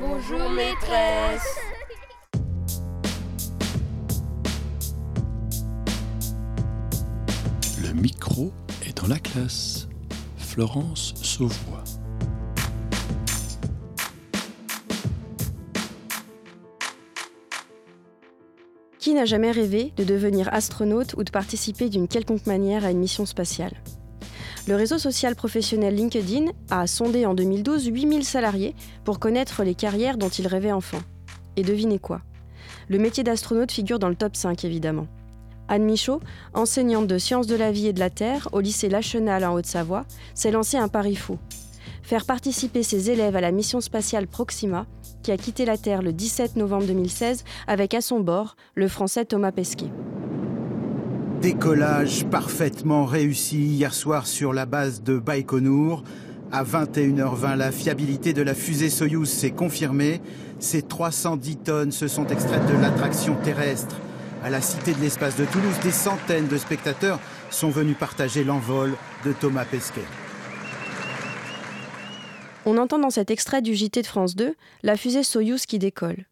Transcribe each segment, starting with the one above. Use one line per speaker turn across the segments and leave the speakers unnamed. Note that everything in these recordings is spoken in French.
Bonjour maîtresse.
Le micro est dans la classe. Florence Sauvois.
Qui n'a jamais rêvé de devenir astronaute ou de participer d'une quelconque manière à une mission spatiale? Le réseau social professionnel LinkedIn a sondé en 2012 8000 salariés pour connaître les carrières dont ils rêvaient enfant. Et devinez quoi? Le métier d'astronaute figure dans le top 5 évidemment. Anne Michaud, enseignante de sciences de la vie et de la Terre au lycée Lachenal en Haute-Savoie, s'est lancée un pari fou. Faire participer ses élèves à la mission spatiale Proxima, qui a quitté la Terre le 17 novembre 2016 avec à son bord le français Thomas Pesquet.
Décollage parfaitement réussi hier soir sur la base de Baïkonour. À 21h20, la fiabilité de la fusée Soyouz s'est confirmée. Ces 310 tonnes se sont extraites de l'attraction terrestre. À la Cité de l'Espace de Toulouse, des centaines de spectateurs sont venus partager l'envol de Thomas Pesquet.
On entend dans cet extrait du JT de France 2 la fusée Soyouz qui décolle.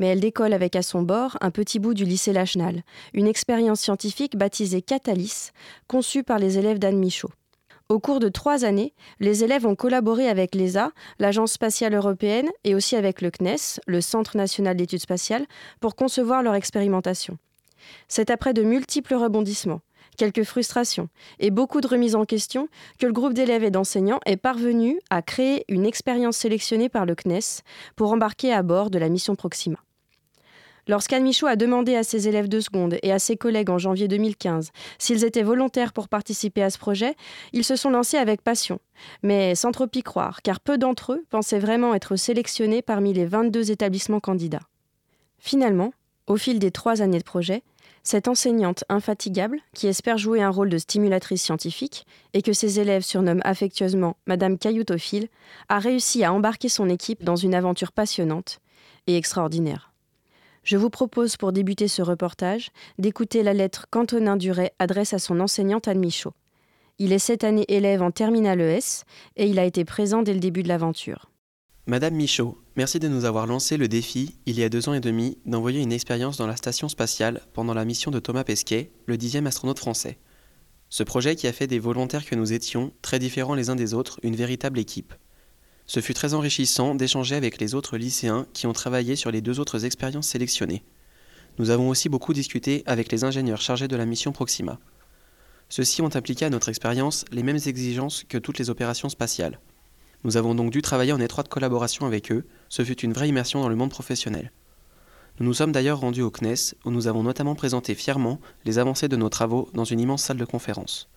Mais elle décolle avec à son bord un petit bout du lycée Lachenal, une expérience scientifique baptisée Catalyst, conçue par les élèves d'Anne Michaud. Au cours de trois années, les élèves ont collaboré avec l'ESA, l'Agence spatiale européenne, et aussi avec le CNES, le Centre national d'études spatiales, pour concevoir leur expérimentation. C'est après de multiples rebondissements, quelques frustrations et beaucoup de remises en question que le groupe d'élèves et d'enseignants est parvenu à créer une expérience sélectionnée par le CNES pour embarquer à bord de la mission Proxima. Lorsqu'Anne Michaud a demandé à ses élèves de seconde et à ses collègues en janvier 2015 s'ils étaient volontaires pour participer à ce projet, ils se sont lancés avec passion, mais sans trop y croire, car peu d'entre eux pensaient vraiment être sélectionnés parmi les 22 établissements candidats. Finalement, au fil des trois années de projet, cette enseignante infatigable, qui espère jouer un rôle de stimulatrice scientifique et que ses élèves surnomment affectueusement Madame Cailloutophile, a réussi à embarquer son équipe dans une aventure passionnante et extraordinaire. Je vous propose pour débuter ce reportage d'écouter la lettre qu'Antonin Duret adresse à son enseignante Anne Michaud. Il est cette année élève en terminale ES et il a été présent dès le début de l'aventure.
Madame Michaud, merci de nous avoir lancé le défi, il y a deux ans et demi, d'envoyer une expérience dans la station spatiale pendant la mission de Thomas Pesquet, le dixième astronaute français. Ce projet qui a fait des volontaires que nous étions, très différents les uns des autres, une véritable équipe. Ce fut très enrichissant d'échanger avec les autres lycéens qui ont travaillé sur les deux autres expériences sélectionnées. Nous avons aussi beaucoup discuté avec les ingénieurs chargés de la mission Proxima. Ceux-ci ont appliqué à notre expérience les mêmes exigences que toutes les opérations spatiales. Nous avons donc dû travailler en étroite collaboration avec eux, ce fut une vraie immersion dans le monde professionnel. Nous nous sommes d'ailleurs rendus au CNES, où nous avons notamment présenté fièrement les avancées de nos travaux dans une immense salle de conférence.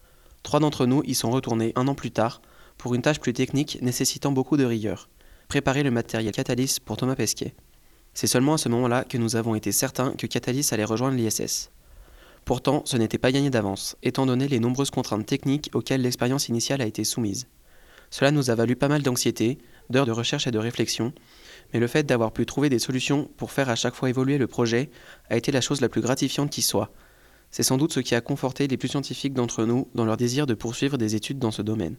Trois d'entre nous y sont retournés un an plus tard, pour une tâche plus technique nécessitant beaucoup de rigueur, préparer le matériel Catalyst pour Thomas Pesquet. C'est seulement à ce moment-là que nous avons été certains que Catalyst allait rejoindre l'ISS. Pourtant, ce n'était pas gagné d'avance, étant donné les nombreuses contraintes techniques auxquelles l'expérience initiale a été soumise. Cela nous a valu pas mal d'anxiété, d'heures de recherche et de réflexion, mais le fait d'avoir pu trouver des solutions pour faire à chaque fois évoluer le projet a été la chose la plus gratifiante qui soit. C'est sans doute ce qui a conforté les plus scientifiques d'entre nous dans leur désir de poursuivre des études dans ce domaine.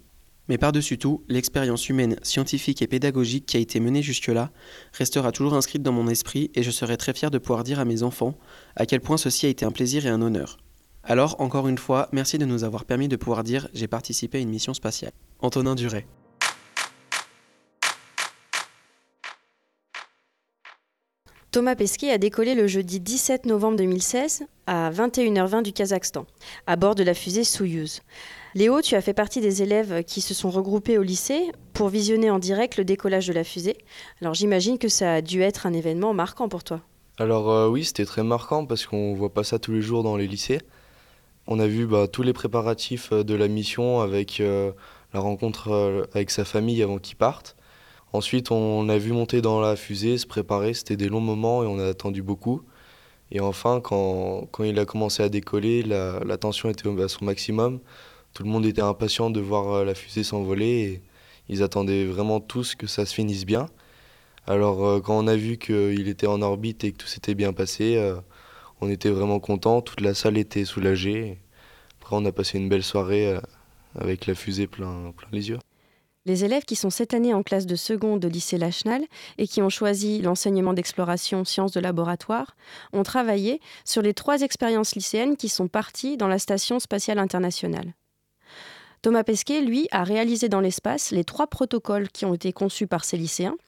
Mais par-dessus tout, l'expérience humaine, scientifique et pédagogique qui a été menée jusque-là restera toujours inscrite dans mon esprit et je serai très fier de pouvoir dire à mes enfants à quel point ceci a été un plaisir et un honneur. Alors, encore une fois, merci de nous avoir permis de pouvoir dire j'ai participé à une mission spatiale. Antonin Duret.
Thomas Pesquet a décollé le jeudi 17 novembre 2016 à 21h20 du Kazakhstan, à bord de la fusée Soyouz. Léo, tu as fait partie des élèves qui se sont regroupés au lycée pour visionner en direct le décollage de la fusée. Alors j'imagine que ça a dû être un événement marquant pour toi.
Alors euh, oui, c'était très marquant parce qu'on voit pas ça tous les jours dans les lycées. On a vu bah, tous les préparatifs euh, de la mission avec euh, la rencontre avec sa famille avant qu'il parte. Ensuite, on a vu monter dans la fusée, se préparer. C'était des longs moments et on a attendu beaucoup. Et enfin, quand, quand il a commencé à décoller, la, la tension était à son maximum. Tout le monde était impatient de voir euh, la fusée s'envoler et ils attendaient vraiment tous que ça se finisse bien. Alors, euh, quand on a vu qu'il était en orbite et que tout s'était bien passé, euh, on était vraiment content. Toute la salle était soulagée. Après, on a passé une belle soirée avec la fusée plein, plein les yeux.
Les élèves qui sont cette année en classe de seconde au lycée Lachenal et qui ont choisi l'enseignement d'exploration sciences de laboratoire ont travaillé sur les trois expériences lycéennes qui sont parties dans la Station spatiale internationale. Thomas Pesquet, lui, a réalisé dans l'espace les trois protocoles qui ont été conçus par ces lycéens,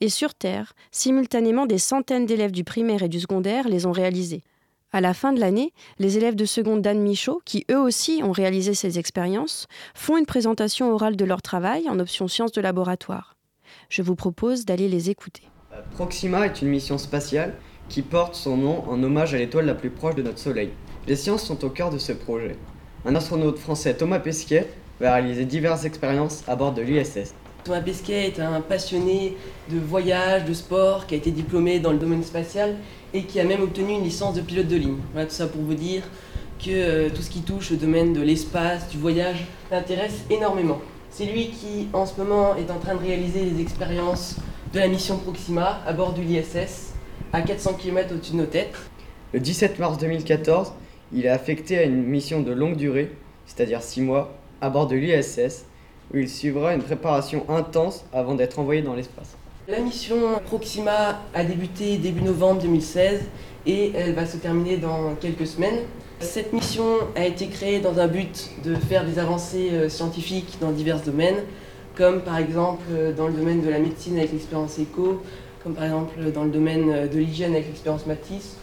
et sur Terre, simultanément des centaines d'élèves du primaire et du secondaire les ont réalisés. À la fin de l'année, les élèves de seconde d'Anne Michaud, qui eux aussi ont réalisé ces expériences, font une présentation orale de leur travail en option sciences de laboratoire. Je vous propose d'aller les écouter.
Proxima est une mission spatiale qui porte son nom en hommage à l'étoile la plus proche de notre Soleil. Les sciences sont au cœur de ce projet. Un astronaute français, Thomas Pesquet, va réaliser diverses expériences à bord de l'ISS.
Thomas Pesquet est un passionné de voyage, de sport, qui a été diplômé dans le domaine spatial et qui a même obtenu une licence de pilote de ligne. Voilà tout ça pour vous dire que euh, tout ce qui touche le domaine de l'espace, du voyage, l'intéresse énormément. C'est lui qui, en ce moment, est en train de réaliser les expériences de la mission Proxima à bord de l'ISS, à 400 km au-dessus de nos têtes.
Le 17 mars 2014, il est affecté à une mission de longue durée, c'est-à-dire 6 mois, à bord de l'ISS, où il suivra une préparation intense avant d'être envoyé dans l'espace.
La mission Proxima a débuté début novembre 2016 et elle va se terminer dans quelques semaines. Cette mission a été créée dans un but de faire des avancées euh, scientifiques dans divers domaines, comme par exemple euh, dans le domaine de la médecine avec l'expérience ECO, comme par exemple dans le domaine euh, de l'hygiène avec l'expérience Matisse,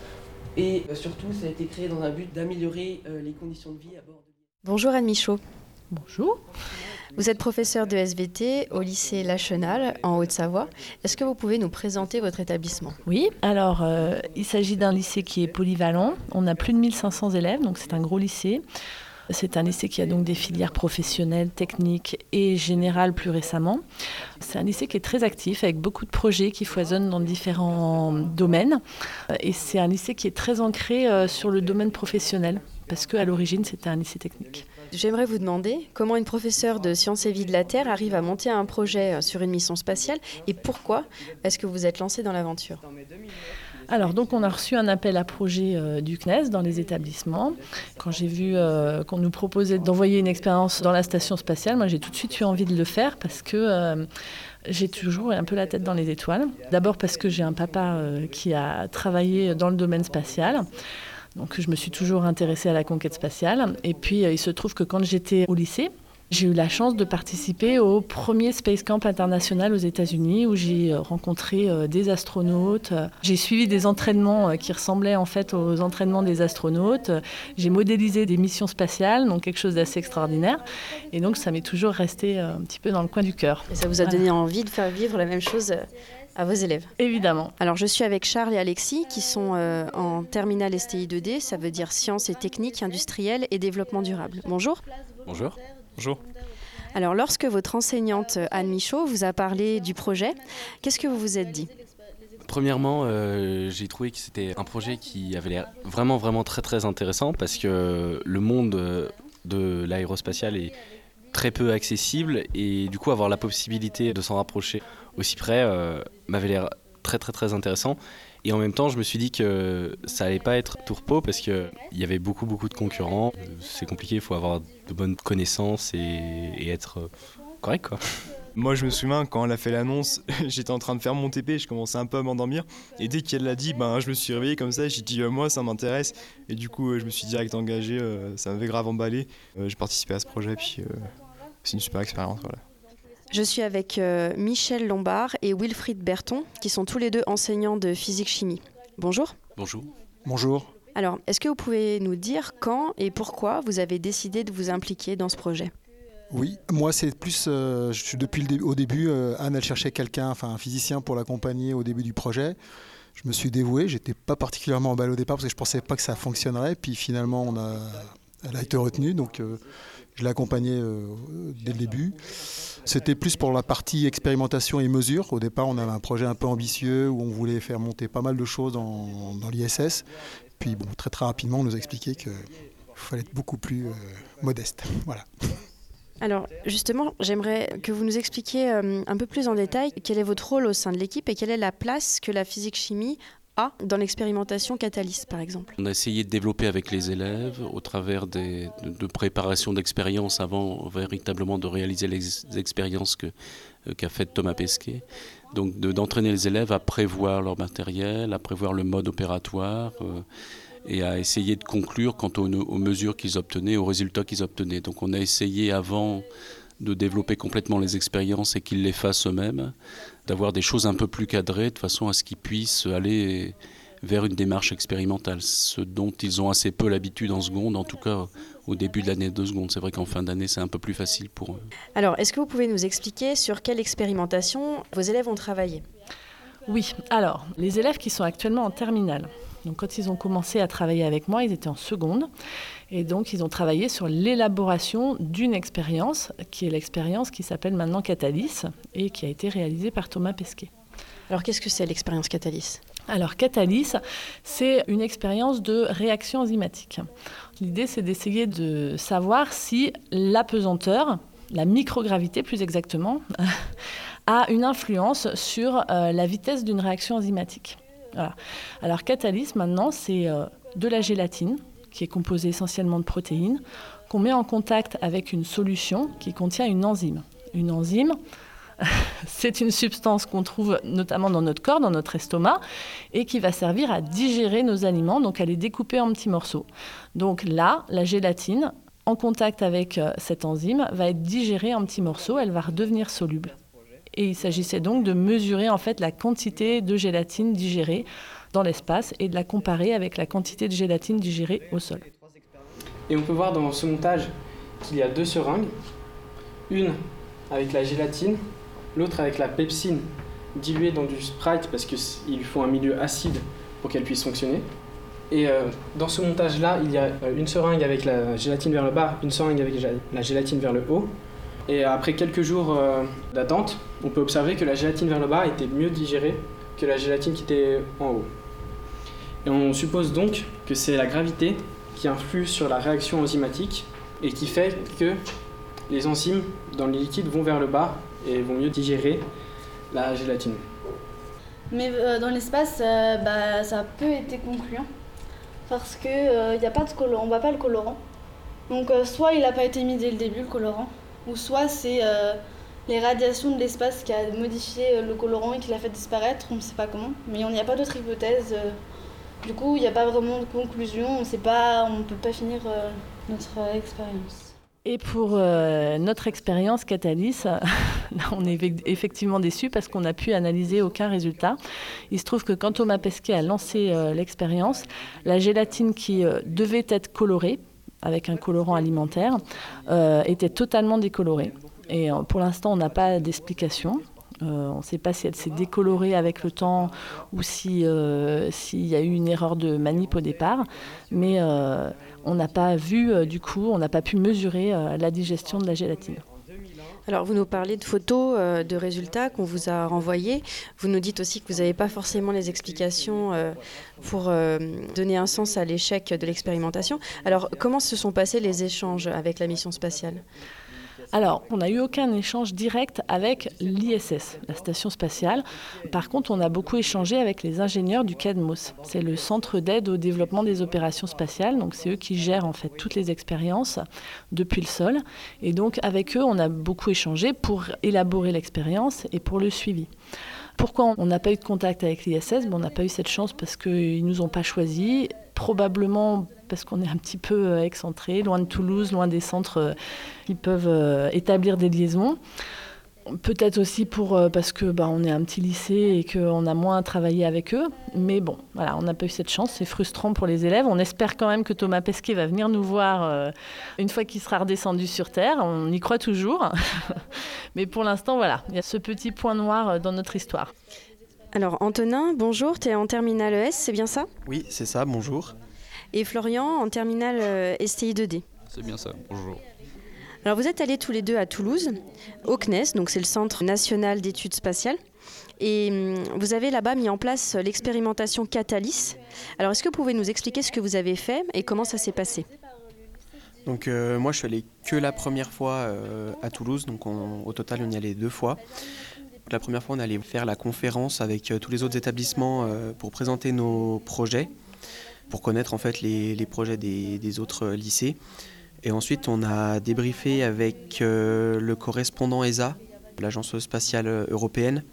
et surtout ça a été créé dans un but d'améliorer les conditions de vie à bord de
Bonjour Anne Michaud.
Bonjour.
Vous êtes professeur de SVT au lycée Lachenal en Haute-Savoie. Est-ce que vous pouvez nous présenter votre établissement?
Oui, alors euh, il s'agit d'un lycée qui est polyvalent. On a plus de 1500 élèves, donc c'est un gros lycée. C'est un lycée qui a donc des filières professionnelles, techniques et générales plus récemment. C'est un lycée qui est très actif avec beaucoup de projets qui foisonnent dans différents domaines. Et c'est un lycée qui est très ancré euh, sur le domaine professionnel parce qu'à l'origine c'était un lycée technique.
J'aimerais vous demander comment une professeure de sciences et vie de la Terre arrive à monter un projet euh, sur une mission spatiale et pourquoi est-ce que vous êtes lancé dans l'aventure?
Alors donc on a reçu un appel à projet euh, du CNES dans les établissements. Quand j'ai vu euh, qu'on nous proposait d'envoyer une expérience dans la station spatiale, moi j'ai tout de suite eu envie de le faire parce que j'ai toujours un peu la tête dans les étoiles. D'abord parce que j'ai un papa qui a travaillé dans le domaine spatial. Donc je me suis toujours intéressée à la conquête spatiale. Et puis euh, il se trouve que quand j'étais au lycée, j'ai eu la chance de participer au premier Space Camp international aux États-Unis où j'ai euh, rencontré euh, des astronautes. J'ai suivi des entraînements qui ressemblaient en fait aux entraînements des astronautes. J'ai modélisé des missions spatiales, donc quelque chose d'assez extraordinaire. Et donc ça m'est toujours resté un petit peu dans le coin du cœur.
Et ça vous a donné envie de faire vivre la même chose à vos élèves.
Évidemment.
Alors je suis avec Charles et Alexis qui sont euh, en terminale STI 2D, ça veut dire sciences et techniques industrielles et développement durable. Bonjour.
Bonjour. Bonjour.
Alors lorsque votre enseignante Anne Michaud vous a parlé du projet, qu'est-ce que vous vous êtes dit?
Premièrement, euh, j'ai trouvé que c'était un projet qui avait l'air vraiment vraiment très très intéressant parce que le monde euh, de l'aérospatial est très peu accessible et du coup avoir la possibilité de s'en rapprocher aussi près euh, m'avait l'air très très très intéressant. Et en même temps, je me suis dit que ça allait pas être tourpeau parce qu'il y avait beaucoup beaucoup de concurrents. C'est compliqué, il faut avoir de bonnes connaissances et, être euh, correct quoi.
Moi, je me souviens quand elle a fait l'annonce, j'étais en train de faire mon TP, je commençais un peu à m'endormir. Et dès qu'elle l'a dit, ben, je me suis réveillé comme ça, j'ai dit, euh, moi, ça m'intéresse. Et du coup, je me suis direct engagé, ça m'avait grave emballé. j'ai participé à ce projet, puis c'est une super expérience. Voilà.
Je suis avec euh, Michel Lombard et Wilfried Berton, qui sont tous les deux enseignants de physique-chimie. Bonjour.
Bonjour.
Bonjour.
Alors, est-ce que vous pouvez nous dire quand et pourquoi vous avez décidé de vous impliquer dans ce projet?
Oui, moi c'est plus, euh, je suis depuis le au début, euh, Anne elle cherchait quelqu'un, enfin un physicien pour l'accompagner au début du projet. Je me suis dévoué, j'étais pas particulièrement emballé au départ parce que je pensais pas que ça fonctionnerait, puis finalement on a, elle a été retenue, donc je l'ai accompagnée dès le début. C'était plus pour la partie expérimentation et mesure. Au départ, on avait un projet un peu ambitieux où on voulait faire monter pas mal de choses dans, l'ISS. Puis très très rapidement, on nous a expliqué qu'il fallait être beaucoup plus euh, modeste. Voilà.
Alors justement, j'aimerais que vous nous expliquiez euh, un peu plus en détail quel est votre rôle au sein de l'équipe et quelle est la place que la physique-chimie dans l'expérimentation Catalyst, par exemple
On a essayé de développer avec les élèves au travers de, préparation d'expériences avant véritablement de réaliser les expériences que, euh, qu'a fait Thomas Pesquet. Donc d'entraîner les élèves à prévoir leur matériel, à prévoir le mode opératoire. Euh, et à essayer de conclure quant aux mesures qu'ils obtenaient, aux résultats qu'ils obtenaient. Donc on a essayé avant de développer complètement les expériences et qu'ils les fassent eux-mêmes, d'avoir des choses un peu plus cadrées de façon à ce qu'ils puissent aller vers une démarche expérimentale, ce dont ils ont assez peu l'habitude en seconde, en tout cas au début de l'année de seconde. C'est vrai qu'en fin d'année, c'est un peu plus facile pour eux.
Alors, est-ce que vous pouvez nous expliquer sur quelle expérimentation vos élèves ont travaillé?
Oui, alors, les élèves qui sont actuellement en terminale, donc quand ils ont commencé à travailler avec moi, ils étaient en seconde. Et donc ils ont travaillé sur l'élaboration d'une expérience, qui est l'expérience qui s'appelle maintenant Catalyst et qui a été réalisée par Thomas Pesquet.
Alors qu'est-ce que c'est l'expérience Catalyst
alors Catalyst, c'est une expérience de réaction enzymatique. L'idée, c'est d'essayer de savoir si l'apesanteur, la microgravité plus exactement, a une influence sur euh, la vitesse d'une réaction enzymatique. Voilà. Alors Catalyst, maintenant, c'est euh, de la gélatine, qui est composée essentiellement de protéines, qu'on met en contact avec une solution qui contient une enzyme. Une enzyme, c'est une substance qu'on trouve notamment dans notre corps, dans notre estomac, et qui va servir à digérer nos aliments, donc à les découper en petits morceaux. Donc là, la gélatine, en contact avec euh, cette enzyme, va être digérée en petits morceaux, elle va redevenir soluble. Et il s'agissait donc de mesurer en fait la quantité de gélatine digérée l'espace et de la comparer avec la quantité de gélatine digérée au sol.
Et on peut voir dans ce montage qu'il y a deux seringues, une avec la gélatine, l'autre avec la pepsine diluée dans du Sprite parce qu'il faut un milieu acide pour qu'elle puisse fonctionner. Et euh, dans ce montage-là, il y a euh, une seringue avec la gélatine vers le bas, une seringue avec la gélatine vers le haut. Et après quelques jours euh, d'attente, on peut observer que la gélatine vers le bas était mieux digérée que la gélatine qui était en haut. Et on suppose donc que c'est la gravité qui influe sur la réaction enzymatique et qui fait que les enzymes dans les liquides vont vers le bas et vont mieux digérer la gélatine.
Mais euh, dans l'espace, euh, bah, ça a peu été concluant parce qu'il n'y a pas de colorant, on voit pas le colorant. Donc soit il n'a pas été mis dès le début le colorant, ou soit c'est euh, les radiations de l'espace qui a modifié euh, le colorant et qui l'a fait disparaître, on ne sait pas comment. Mais il n'y a pas d'autre hypothèse. Euh. Du coup, il n'y a pas vraiment de conclusion, on ne peut pas finir notre expérience.
Et pour notre expérience Catalyst, on est effectivement déçu parce qu'on n'a pu analyser aucun résultat. Il se trouve que quand Thomas Pesquet a lancé l'expérience, la gélatine qui devait être colorée, avec un colorant alimentaire, euh, était totalement décolorée. Et euh, pour l'instant, on n'a pas d'explication. Euh, on ne sait pas si elle s'est décolorée avec le temps ou s'il y a eu une erreur de manip au départ. Mais on n'a pas vu, du coup, on n'a pas pu mesurer la digestion de la gélatine.
Alors, vous nous parlez de photos, euh, de résultats qu'on vous a renvoyés. Vous nous dites aussi que vous n'avez pas forcément les explications euh, pour euh, donner un sens à l'échec de l'expérimentation. Alors, comment se sont passés les échanges avec la mission spatiale?
Alors, on n'a eu aucun échange direct avec l'ISS, la station spatiale. Par contre, on a beaucoup échangé avec les ingénieurs du CADMOS. C'est le centre d'aide au développement des opérations spatiales. Donc, c'est eux qui gèrent en fait toutes les expériences depuis le sol. Et donc, avec eux, on a beaucoup échangé pour élaborer l'expérience et pour le suivi. Pourquoi on n'a pas eu de contact avec l'ISS On n'a pas eu cette chance parce qu'ils ne nous ont pas choisis. Probablement parce qu'on est un petit peu euh, excentré, loin de Toulouse, loin des centres euh, qui peuvent euh, établir des liaisons. Peut-être aussi pour, parce que bah, on est un petit lycée et qu'on a moins travaillé avec eux. Mais bon, voilà, on n'a pas eu cette chance. C'est frustrant pour les élèves. On espère quand même que Thomas Pesquet va venir nous voir une fois qu'il sera redescendu sur Terre. On y croit toujours. Mais pour l'instant, voilà, il y a ce petit point noir dans notre histoire.
Alors Antonin, bonjour, tu es en terminale ES, c'est bien ça?
Oui, c'est ça, bonjour
et Florian en terminale euh, STI 2D.
C'est bien ça, bonjour.
Alors vous êtes allés tous les deux à Toulouse, au CNES, donc c'est le Centre national d'études spatiales. Et hum, vous avez là-bas mis en place l'expérimentation Catalyst. Alors est-ce que vous pouvez nous expliquer ce que vous avez fait et comment ça s'est passé?
Donc euh, moi je suis allé que la première fois euh, à Toulouse, donc au total on y allait deux fois. La première fois, on allait faire la conférence avec tous les autres établissements pour présenter nos projets, pour connaître en fait les, projets des, autres lycées. Et ensuite, on a débriefé avec le correspondant ESA, l'Agence spatiale européenne,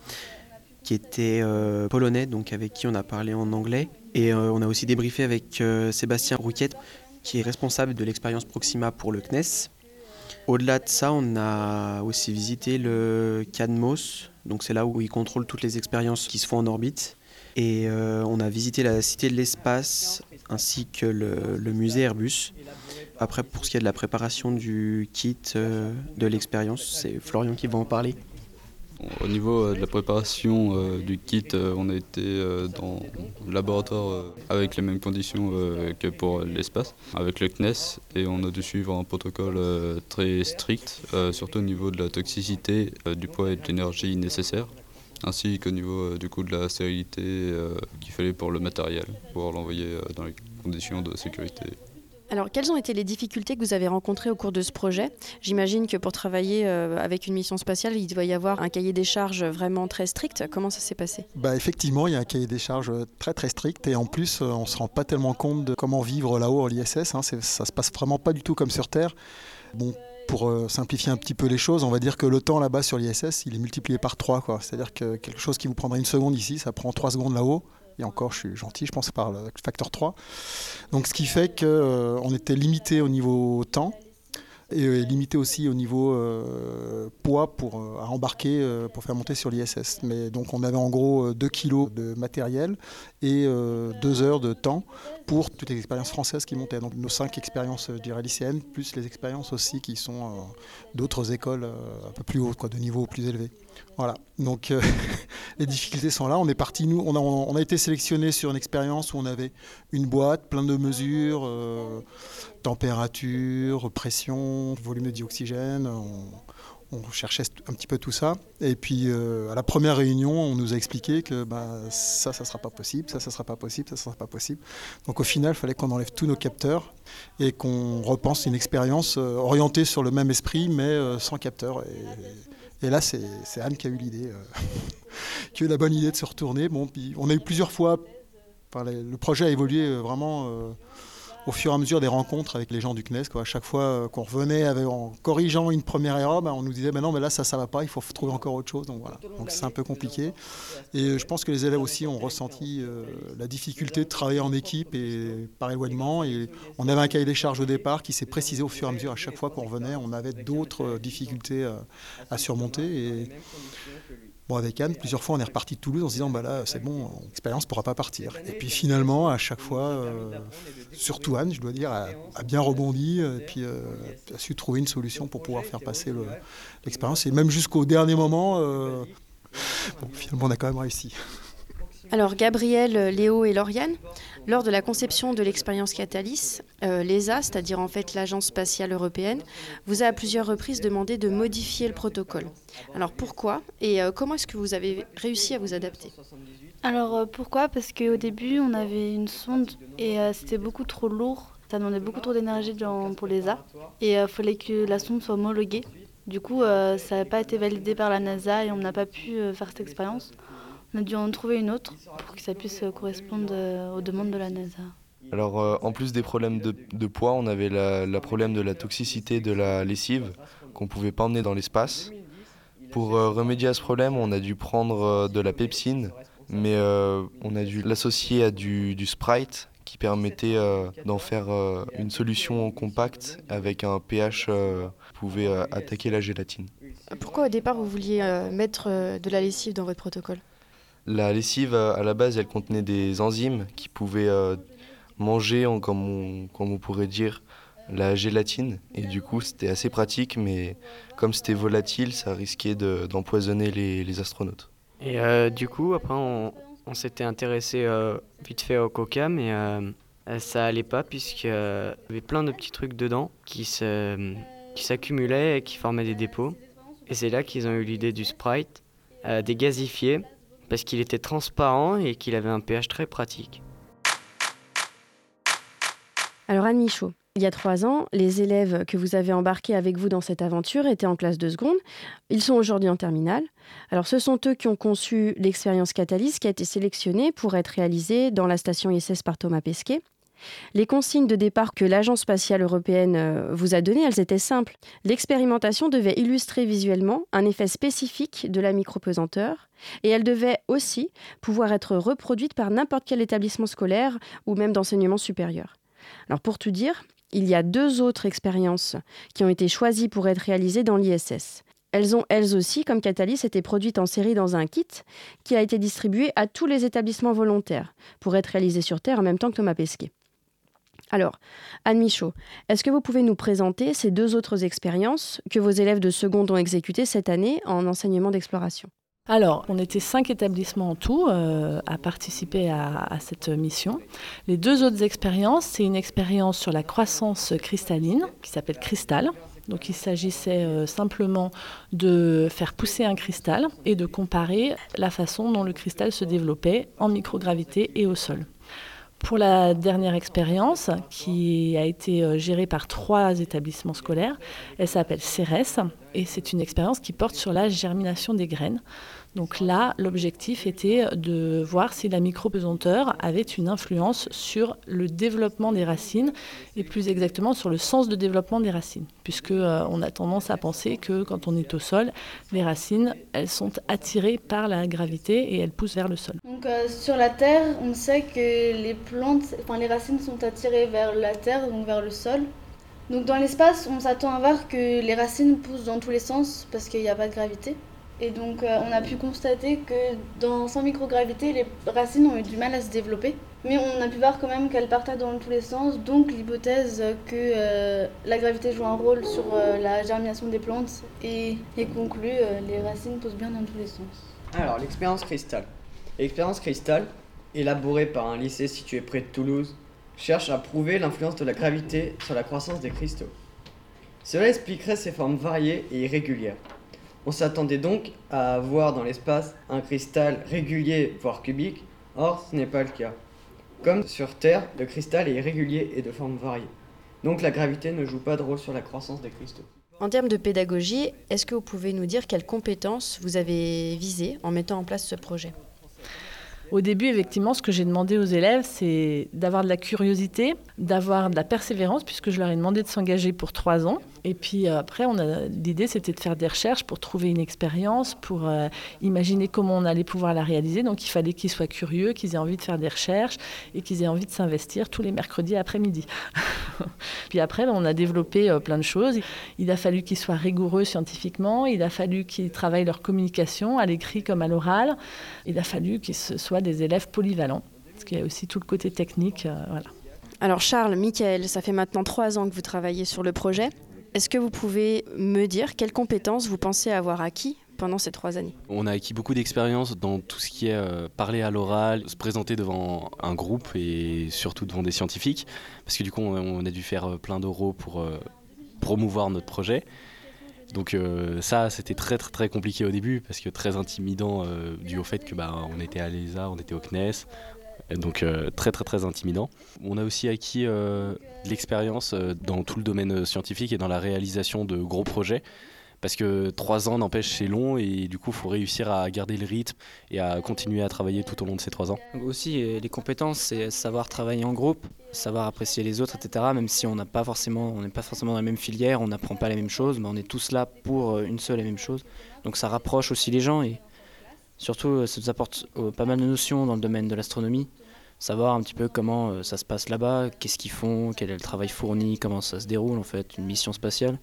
qui était polonais, donc avec qui on a parlé en anglais. Et on a aussi débriefé avec Sébastien Rouquette, qui est responsable de l'expérience Proxima pour le CNES. Au-delà de ça, on a aussi visité le CADMOS, donc c'est là où ils contrôlent toutes les expériences qui se font en orbite. Et euh, on a visité la Cité de l'Espace ainsi que le, musée Airbus. Après, pour ce qui est de la préparation du kit euh, de l'expérience, c'est Florian qui va en parler.
Au niveau euh, de la préparation euh, du kit, euh, on a été dans le laboratoire avec les mêmes conditions que pour l'espace, avec le CNES, et on a dû suivre un protocole très strict, surtout au niveau de la toxicité, du poids et de l'énergie nécessaires, ainsi qu'au niveau du de la stérilité qu'il fallait pour le matériel, pour l'envoyer dans les conditions de sécurité.
Alors, quelles ont été les difficultés que vous avez rencontrées au cours de ce projet? J'imagine que pour travailler euh, avec une mission spatiale, il doit y avoir un cahier des charges vraiment très strict. Comment ça s'est passé?
Bah, Effectivement, il y a un cahier des charges très très strict et en plus, euh, on ne se rend pas tellement compte de comment vivre là-haut à l'ISS. Hein. Ça se passe vraiment pas du tout comme sur Terre. Bon, pour euh, simplifier un petit peu les choses, on va dire que le temps là-bas sur l'ISS, il est multiplié par 3. C'est-à-dire que quelque chose qui vous prendrait une seconde ici, ça prend 3 secondes là-haut et encore je suis gentil, je pense par le facteur 3. Donc ce qui fait qu'on euh, était limité au niveau temps et limité aussi au niveau euh, poids pour, euh, à embarquer pour faire monter sur l'ISS. Mais donc on avait en gros 2 kilos de matériel et 2 heures de temps pour toutes les expériences françaises qui montaient. Donc nos 5 expériences lycéennes, plus les expériences aussi qui sont d'autres écoles un peu plus hautes, de niveau plus élevé. Voilà, donc euh, les difficultés sont là. On est parti, nous, on a, été sélectionné sur une expérience où on avait une boîte, plein de mesures, euh, température, pression, volume de dioxygène. On, cherchait un petit peu tout ça. Et puis euh, à la première réunion, on nous a expliqué que bah, ça, ça ne sera pas possible, ça, ça ne sera pas possible, ça, ne sera pas possible. Donc au final, il fallait qu'on enlève tous nos capteurs et qu'on repense une expérience orientée sur le même esprit, mais sans capteurs. Là, c'est Anne qui a eu l'idée, euh, qui a eu la bonne idée de se retourner. On a eu plusieurs fois, le projet a évolué euh, vraiment euh, au fur et à mesure des rencontres avec les gens du CNES. Quoi. À chaque fois euh, qu'on revenait en corrigeant une première erreur, ben, on nous disait ben non, mais là ça, ça va pas, il faut trouver encore autre chose. Donc voilà. Donc c'est un peu compliqué. Et euh, je pense que les élèves aussi ont ressenti euh, la difficulté de travailler en équipe et par éloignement. Et on avait un cahier des charges au départ qui s'est précisé au fur et à mesure. À chaque fois qu'on revenait, on avait d'autres difficultés à surmonter. Et Bon, avec Anne, plusieurs fois, on est reparti de Toulouse en se disant, bah là, c'est bon, l'expérience ne pourra pas partir. Et puis finalement, à chaque fois, euh, surtout Anne, je dois dire, a, bien rebondi et puis euh, a su trouver une solution pour pouvoir faire passer l'expérience. et même jusqu'au dernier moment, euh, finalement, on a quand même réussi.
Alors Gabriel, Léo et Lauriane, lors de la conception de l'expérience Catalyst, euh, l'ESA, c'est-à-dire en fait l'Agence spatiale européenne, vous a à plusieurs reprises demandé de modifier le protocole. Alors pourquoi et euh, comment est-ce que vous avez réussi à vous adapter?
Alors euh, pourquoi? Parce qu'au début on avait une sonde et c'était beaucoup trop lourd, ça demandait beaucoup trop d'énergie pour l'ESA et il fallait que la sonde soit homologuée. Du coup ça n'a pas été validé par la NASA et on n'a pas pu faire cette expérience. On a dû en trouver une autre pour que ça puisse correspondre euh, aux demandes de la NASA.
Alors, euh, en plus des problèmes de, poids, on avait le problème de la toxicité de la lessive qu'on ne pouvait pas emmener dans l'espace. Pour euh, remédier à ce problème, on a dû prendre de la pepsine, mais on a dû l'associer à du, du, Sprite qui permettait d'en faire une solution compacte avec un pH qui pouvait attaquer la gélatine.
Pourquoi au départ vous vouliez mettre de la lessive dans votre protocole?
La lessive, à la base, elle contenait des enzymes qui pouvaient euh, manger, comme, on, pourrait dire, la gélatine. Et du coup, c'était assez pratique, mais comme c'était volatile, ça risquait d'empoisonner les, astronautes.
Et euh, du coup, après, on, s'était intéressé euh, vite fait au coca, mais ça allait pas, puisqu'il y avait plein de petits trucs dedans qui s'accumulaient et qui formaient des dépôts. Et c'est là qu'ils ont eu l'idée du Sprite, des gazifiés parce qu'il était transparent et qu'il avait un pH très pratique.
Alors Anne Michaud, Il y a trois ans, les élèves que vous avez embarqués avec vous dans cette aventure étaient en classe de seconde. Ils sont aujourd'hui en terminale. Alors, ce sont eux qui ont conçu l'expérience Catalyse qui a été sélectionnée pour être réalisée dans la station ISS par Thomas Pesquet. Les consignes de départ que l'Agence spatiale européenne euh, vous a données, elles étaient simples. L'expérimentation devait illustrer visuellement un effet spécifique de la micropesanteur et elle devait aussi pouvoir être reproduite par n'importe quel établissement scolaire ou même d'enseignement supérieur. Alors pour tout dire, il y a deux autres expériences qui ont été choisies pour être réalisées dans l'ISS. Elles ont elles aussi, comme Catalyst, été produites en série dans un kit qui a été distribué à tous les établissements volontaires pour être réalisé sur Terre en même temps que Thomas Pesquet. Alors, Anne Michaud, est-ce que vous pouvez nous présenter ces deux autres expériences que vos élèves de seconde ont exécutées cette année en enseignement d'exploration?
Alors, on était cinq établissements en tout euh, à participer à, cette mission. Les deux autres expériences, c'est une expérience sur la croissance cristalline qui s'appelle Cristal. Donc il s'agissait euh, simplement de faire pousser un cristal et de comparer la façon dont le cristal se développait en microgravité et au sol. Pour la dernière expérience, qui a été euh, gérée par trois établissements scolaires, elle s'appelle CERES et c'est une expérience qui porte sur la germination des graines. Donc là, l'objectif était de voir si la micropesanteur avait une influence sur le développement des racines et plus exactement sur le sens de développement des racines, puisque euh, on a tendance à penser que quand on est au sol, les racines, elles sont attirées par la gravité et elles poussent vers le sol.
Donc euh, sur la terre, on sait que les plantes, enfin les racines sont attirées vers la terre, donc vers le sol. Donc dans l'espace, on s'attend à voir que les racines poussent dans tous les sens parce qu'il n'y a pas de gravité. Et donc euh, on a pu constater que dans sans microgravité, les racines ont eu du mal à se développer. Mais on a pu voir quand même qu'elles partaient dans tous les sens, donc l'hypothèse que euh, la gravité joue un rôle sur euh, la germination des plantes est, est conclue, les racines poussent bien dans tous les sens.
Alors l'expérience cristal. L'expérience cristal, élaborée par un lycée situé près de Toulouse, cherche à prouver l'influence de la gravité sur la croissance des cristaux. Cela expliquerait ses formes variées et irrégulières. On s'attendait donc à voir dans l'espace un cristal régulier, voire cubique, or ce n'est pas le cas. Comme sur Terre, le cristal est irrégulier et de forme variée. Donc la gravité ne joue pas de rôle sur la croissance des cristaux.
En termes de pédagogie, est-ce que vous pouvez nous dire quelles compétences vous avez visées en mettant en place ce projet?
Au début, effectivement, ce que j'ai demandé aux élèves, c'est d'avoir de la curiosité, d'avoir de la persévérance, puisque je leur ai demandé de s'engager pour trois ans. Et puis euh, après, l'idée, c'était de faire des recherches pour trouver une expérience, pour euh, imaginer comment on allait pouvoir la réaliser. Donc il fallait qu'ils soient curieux, qu'ils aient envie de faire des recherches et qu'ils aient envie de s'investir tous les mercredis après-midi. puis après, on a développé euh, plein de choses. Il a fallu qu'ils soient rigoureux scientifiquement, il a fallu qu'ils travaillent leur communication à l'écrit comme à l'oral, il a fallu qu'ils soient des élèves polyvalents, parce qu'il y a aussi tout le côté technique. Voilà.
Alors Charles, Michael, ça fait maintenant trois ans que vous travaillez sur le projet. Est-ce que vous pouvez me dire quelles compétences vous pensez avoir acquis pendant ces trois années?
On a acquis beaucoup d'expérience dans tout ce qui est euh, parler à l'oral, se présenter devant un groupe et surtout devant des scientifiques, parce que du coup on a dû faire euh, plein d'euros pour promouvoir notre projet. Donc euh, ça, c'était très très très compliqué au début parce que très intimidant euh, dû au fait que bah, on était à l'ESA, on était au CNES, donc euh, très très très intimidant. On a aussi acquis de l'expérience dans tout le domaine scientifique et dans la réalisation de gros projets parce que trois ans n'empêche c'est long et du coup il faut réussir à garder le rythme et à continuer à travailler tout au long de ces trois ans.
aussi les compétences c'est savoir travailler en groupe, savoir apprécier les autres, etc. Même si on n'a pas forcément, on n'est pas forcément dans la même filière, on n'apprend pas les mêmes choses, mais on est tous là pour euh, une seule et même chose. Donc ça rapproche aussi les gens et surtout euh, ça nous apporte euh, pas mal de notions dans le domaine de l'astronomie. Savoir un petit peu comment ça se passe là-bas, qu'est-ce qu'ils font, quel est le travail fourni, comment ça se déroule en fait, une mission spatiale.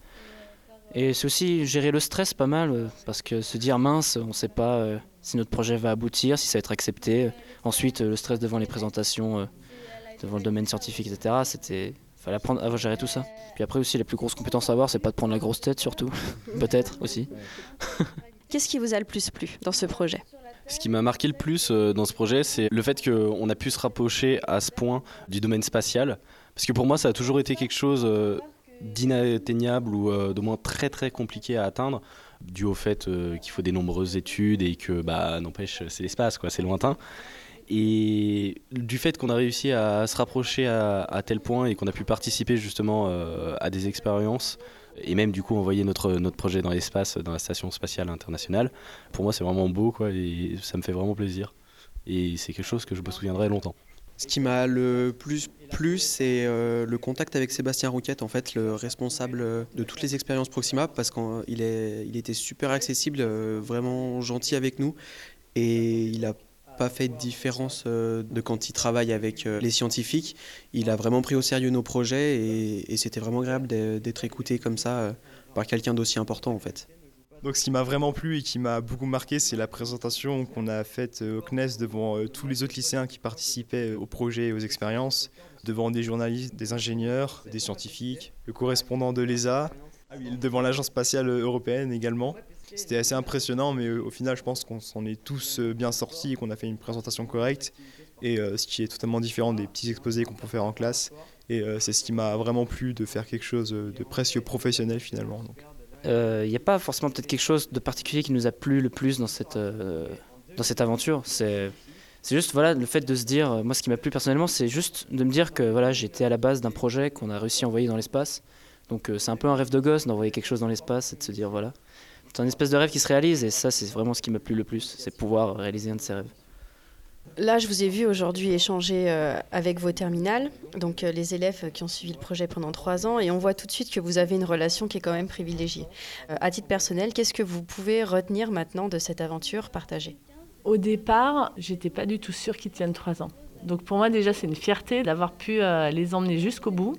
Et c'est aussi gérer le stress pas mal, parce que se dire mince, on ne sait pas si notre projet va aboutir, si ça va être accepté. Ensuite, le stress devant les présentations devant le domaine scientifique, etc. C'était fallait apprendre à gérer tout ça. Puis après aussi, les plus grosses compétences à avoir, c'est pas de prendre la grosse tête surtout, peut-être aussi.
Qu'est-ce qui vous a le plus plu dans ce projet?
Ce qui m'a marqué le plus euh, dans ce projet, c'est le fait qu'on a pu se rapprocher à ce point du domaine spatial. Parce que pour moi, ça a toujours été quelque chose euh, d'inatteignable ou euh, de moins très très compliqué à atteindre, dû au fait qu'il faut des nombreuses études et que, bah, n'empêche, c'est l'espace, quoi, c'est lointain. Et du fait qu'on a réussi à se rapprocher à, tel point et qu'on a pu participer justement à des expériences, et même du coup envoyer notre, notre projet dans l'espace, dans la station spatiale internationale, pour moi c'est vraiment beau quoi, et ça me fait vraiment plaisir. Et c'est quelque chose que je me souviendrai longtemps.
Ce qui m'a le plus plu, c'est euh, le contact avec Sébastien Rouquette, en fait, le responsable de toutes les expériences Proxima, parce qu'il il était super accessible, euh, vraiment gentil avec nous, et il a pas fait de différence euh, de quand il travaille avec les scientifiques. Il a vraiment pris au sérieux nos projets et, et c'était vraiment agréable d'être écouté comme ça par quelqu'un d'aussi important en fait.
Donc ce qui m'a vraiment plu et qui m'a beaucoup marqué, c'est la présentation qu'on a faite euh, au CNES devant euh, tous les autres lycéens qui participaient au projet et aux expériences, devant des journalistes, des ingénieurs, des scientifiques, le correspondant de l'ESA, devant l'Agence spatiale européenne également. C'était assez impressionnant, mais euh, au final, je pense qu'on s'en est tous bien sortis et qu'on a fait une présentation correcte. Et ce qui est totalement différent des petits exposés qu'on peut faire en classe. Et c'est ce qui m'a vraiment plu de faire quelque chose de presque professionnel finalement.
Il euh, n'y a pas forcément peut-être quelque chose de particulier qui nous a plu le plus dans cette, euh, dans cette aventure. C'est, c'est juste voilà, le fait de se dire, euh, moi ce qui m'a plu personnellement, c'est juste de me dire que voilà, j'étais à la base d'un projet qu'on a réussi à envoyer dans l'espace. Donc c'est un peu un rêve de gosse d'envoyer quelque chose dans l'espace et de se dire voilà. C'est un espèce de rêve qui se réalise et ça c'est vraiment ce qui m'a plu le plus, c'est pouvoir réaliser un de ces rêves.
Là, je vous ai vu aujourd'hui échanger euh, avec vos terminales, donc euh, les élèves qui ont suivi le projet pendant trois ans, et on voit tout de suite que vous avez une relation qui est quand même privilégiée. Euh, à titre personnel, qu'est-ce que vous pouvez retenir maintenant de cette aventure partagée?
Au départ, j'étais pas du tout sûre qu'ils tiennent trois ans. Donc pour moi, déjà, c'est une fierté d'avoir pu les emmener jusqu'au bout.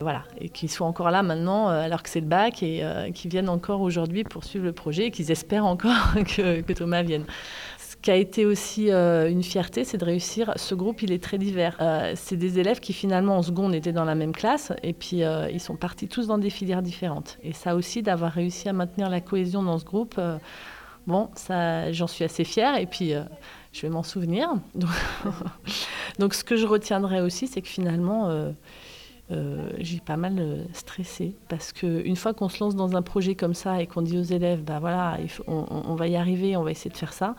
Voilà, et qu'ils soient encore là maintenant, alors que c'est le bac, et qu'ils viennent encore aujourd'hui pour suivre le projet, et qu'ils espèrent encore que, Thomas vienne qui a été aussi euh, une fierté, c'est de réussir. Ce groupe, il est très divers. Euh, c'est des élèves qui finalement en seconde étaient dans la même classe et puis euh, ils sont partis tous dans des filières différentes. Et ça aussi, d'avoir réussi à maintenir la cohésion dans ce groupe, bon, j'en suis assez fière et puis je vais m'en souvenir. Donc, ce que je retiendrai aussi, c'est que finalement, j'ai pas mal stressé parce qu'une fois qu'on se lance dans un projet comme ça et qu'on dit aux élèves, bah voilà, on, va y arriver, on va essayer de faire ça,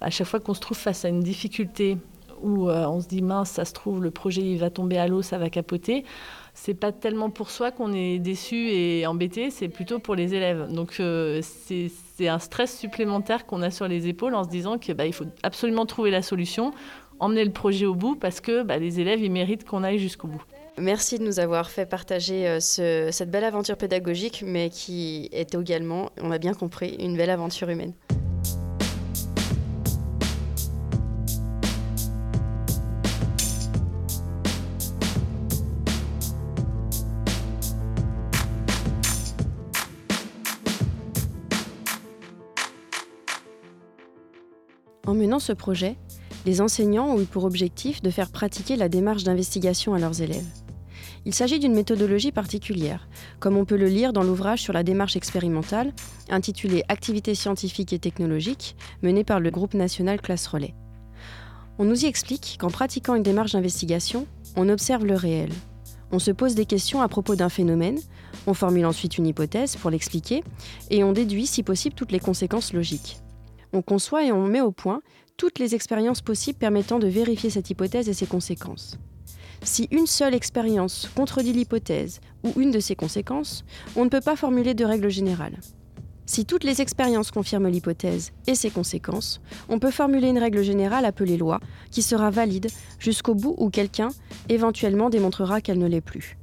à chaque fois qu'on se trouve face à une difficulté où euh, on se dit mince, ça se trouve, le projet il va tomber à l'eau, ça va capoter. C'est pas tellement pour soi qu'on est déçu et embêté, c'est plutôt pour les élèves. Donc euh, c'est un stress supplémentaire qu'on a sur les épaules en se disant qu'il bah, faut absolument trouver la solution, emmener le projet au bout parce que bah, les élèves ils méritent qu'on aille jusqu'au bout.
Merci de nous avoir fait partager euh, cette belle aventure pédagogique, mais qui est également, on a bien compris, une belle aventure humaine. En menant ce projet, les enseignants ont eu pour objectif de faire pratiquer la démarche d'investigation à leurs élèves. Il s'agit d'une méthodologie particulière, comme on peut le lire dans l'ouvrage sur la démarche expérimentale, intitulé Activités scientifiques et technologiques, mené par le groupe national Classe Relais. On nous y explique qu'en pratiquant une démarche d'investigation, on observe le réel. On se pose des questions à propos d'un phénomène, on formule ensuite une hypothèse pour l'expliquer, et on déduit si possible toutes les conséquences logiques on conçoit et on met au point toutes les expériences possibles permettant de vérifier cette hypothèse et ses conséquences. Si une seule expérience contredit l'hypothèse ou une de ses conséquences, on ne peut pas formuler de règle générale. Si toutes les expériences confirment l'hypothèse et ses conséquences, on peut formuler une règle générale appelée loi, qui sera valide jusqu'au bout où quelqu'un éventuellement démontrera qu'elle ne l'est plus.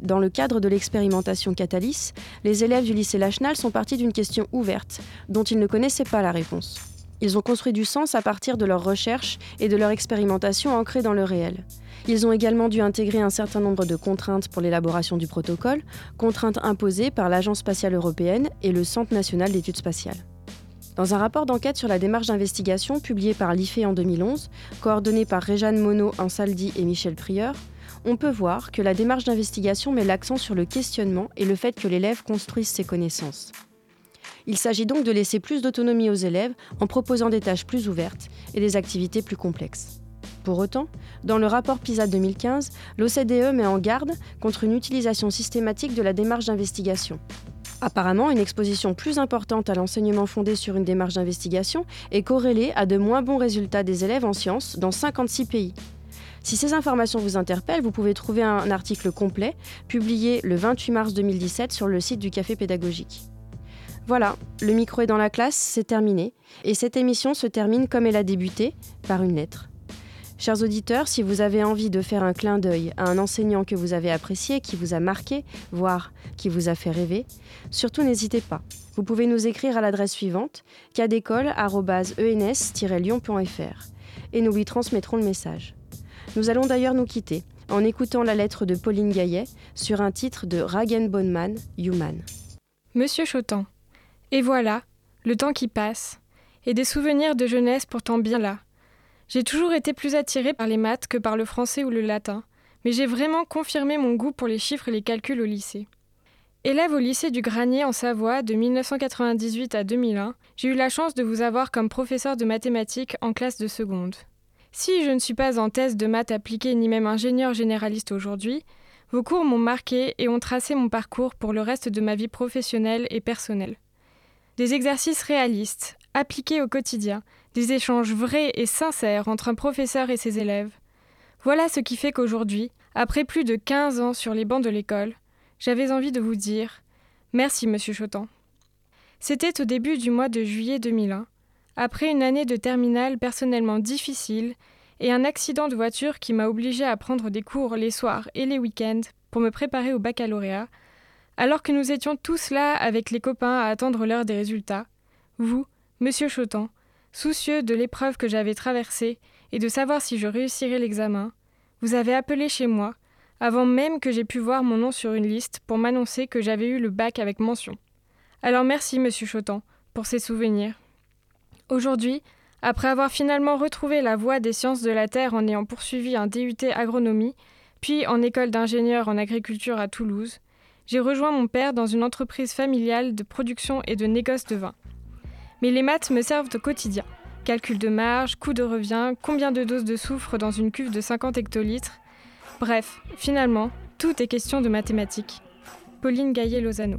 Dans le cadre de l'expérimentation Catalyst, les élèves du lycée Lachenal sont partis d'une question ouverte, dont ils ne connaissaient pas la réponse. Ils ont construit du sens à partir de leurs recherches et de leur expérimentation ancrée dans le réel. Ils ont également dû intégrer un certain nombre de contraintes pour l'élaboration du protocole, contraintes imposées par l'Agence spatiale européenne et le Centre national d'études spatiales. Dans un rapport d'enquête sur la démarche d'investigation publié par l'IFE en 2011, coordonné par Réjeanne Monod, Ansaldi et Michel Prieur, on peut voir que la démarche d'investigation met l'accent sur le questionnement et le fait que l'élève construise ses connaissances. Il s'agit donc de laisser plus d'autonomie aux élèves en proposant des tâches plus ouvertes et des activités plus complexes. Pour autant, dans le rapport PISA 2015, l'OCDE met en garde contre une utilisation systématique de la démarche d'investigation. Apparemment, une exposition plus importante à l'enseignement fondé sur une démarche d'investigation est corrélée à de moins bons résultats des élèves en sciences dans 56 pays. Si ces informations vous interpellent, vous pouvez trouver un article complet publié le 28 mars 2017 sur le site du Café Pédagogique. Voilà, le micro est dans la classe, c'est terminé, et cette émission se termine comme elle a débuté, par une lettre. Chers auditeurs, si vous avez envie de faire un clin d'œil à un enseignant que vous avez apprécié, qui vous a marqué, voire qui vous a fait rêver, surtout n'hésitez pas. Vous pouvez nous écrire à l'adresse suivante cadécole.ens-lyon.fr et nous lui transmettrons le message. Nous allons d'ailleurs nous quitter en écoutant la lettre de Pauline Gaillet sur un titre de Ragen Bonman, Human.
Monsieur Chotan, et voilà, le temps qui passe, et des souvenirs de jeunesse pourtant bien là. J'ai toujours été plus attirée par les maths que par le français ou le latin, mais j'ai vraiment confirmé mon goût pour les chiffres et les calculs au lycée. Élève au lycée du Granier en Savoie de 1998 à 2001, j'ai eu la chance de vous avoir comme professeur de mathématiques en classe de seconde. Si je ne suis pas en thèse de maths appliquée ni même ingénieur généraliste aujourd'hui, vos cours m'ont marqué et ont tracé mon parcours pour le reste de ma vie professionnelle et personnelle. Des exercices réalistes, appliqués au quotidien, des échanges vrais et sincères entre un professeur et ses élèves. Voilà ce qui fait qu'aujourd'hui, après plus de 15 ans sur les bancs de l'école, j'avais envie de vous dire merci, monsieur Chotan. C'était au début du mois de juillet 2001, après une année de terminale personnellement difficile et un accident de voiture qui m'a obligé à prendre des cours les soirs et les week-ends pour me préparer au baccalauréat, alors que nous étions tous là avec les copains à attendre l'heure des résultats, vous, monsieur Chotan, soucieux de l'épreuve que j'avais traversée et de savoir si je réussirais l'examen, vous avez appelé chez moi, avant même que j'ai pu voir mon nom sur une liste pour m'annoncer que j'avais eu le bac avec mention. Alors merci, monsieur Chotan, pour ces souvenirs. Aujourd'hui, après avoir finalement retrouvé la voie des sciences de la Terre en ayant poursuivi un DUT agronomie, puis en école d'ingénieur en agriculture à Toulouse, j'ai rejoint mon père dans une entreprise familiale de production et de négoce de vin. Mais les maths me servent au quotidien. Calcul de marge, coût de revient, combien de doses de soufre dans une cuve de 50 hectolitres. Bref, finalement, tout est question de mathématiques. Pauline Gaillet-Lozano.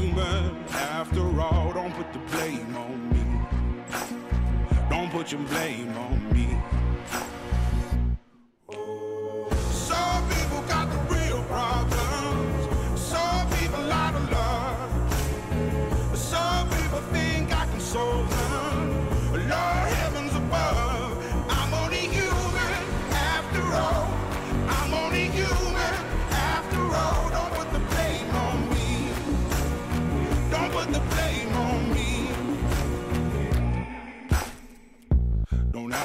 after all. Don't put the blame on me. Don't put your blame on me. Some people got the real problems. Some people love. Some people think I can solve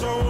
so